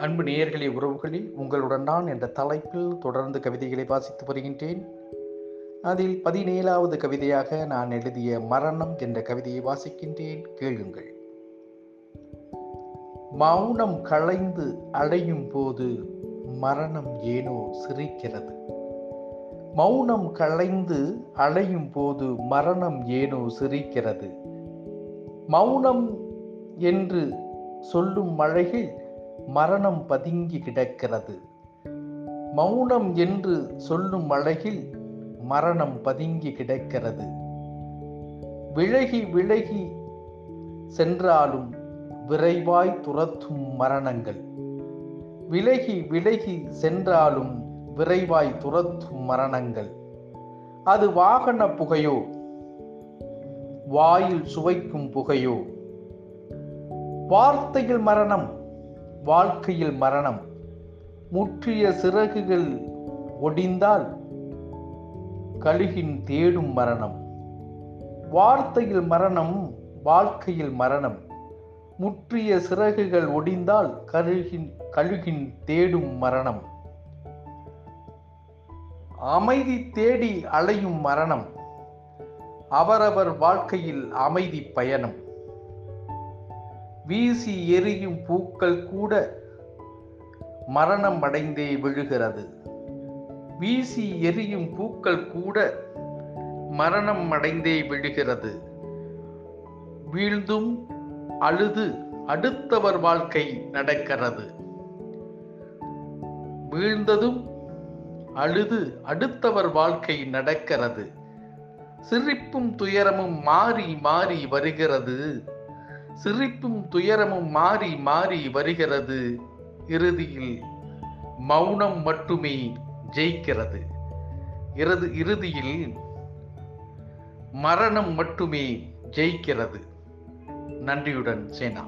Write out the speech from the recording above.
அன்பு நேயர்களே உறவுகளில் உங்களுடன் நான் என்ற தலைப்பில் தொடர்ந்து கவிதைகளை வாசித்து வருகின்றேன். அதில் பதினேழாவது கவிதையாக நான் எழுதிய மரணம் என்ற கவிதையை வாசிக்கின்றேன். கேளுங்கள். மௌனம் களைந்து அடையும் போது மரணம் ஏனோ சிரிக்கிறது. மௌனம் களைந்து அழையும் போது மரணம் ஏனோ சிரிக்கிறது. மௌனம் என்று சொல்லும் மழையில் மரணம் பதுங்கி கிடக்கிறது. மௌனம் என்று சொல்லும் அழகில் மரணம் பதுங்கி கிடக்கிறது. விலகி விலகி சென்றாலும் விரைவாய் துரத்தும் மரணங்கள். விலகி விலகி சென்றாலும் விரைவாய் துரத்தும் மரணங்கள். அது வாகன புகையோ? வாயில் சுவைக்கும் புகையோ? வார்த்தையில் மரணம். வாழ்க்கையில் மரணம். முற்றிய சிறகுகள் ஒடிந்தால் கழுகின் தேடும் மரணம். வார்த்தையில் மரணம் வாழ்க்கையில் மரணம். முற்றிய சிறகுகள் ஒடிந்தால் கழுகின் கழுகின் தேடும் மரணம். அமைதி தேடி அலையும் மரணம். அவரவர் வாழ்க்கையில் அமைதி பயணம். வீசி எரியும் பூக்கள் கூட மரணம் அடைந்தே விழுகிறது. வீசி எரியும் பூக்கள் கூட மரணம் அடைந்தே விழுகிறது. வீழ்ந்தும் அழுது அடுத்தவர் வாழ்க்கை நடக்கிறது. வீழ்ந்ததும் அழுது அடுத்தவர் வாழ்க்கை நடக்கிறது. சிரிப்பும் துயரமும் மாறி மாறி வருகிறது. சிரிப்பும் துயரமும் மாறி மாறி வருகிறது. இறுதியில் மௌனம் மட்டுமே ஜெயிக்கிறது. இறுதி இறுதியில் மரணம் மட்டுமே ஜெயிக்கிறது. நன்றியுடன் சேனா.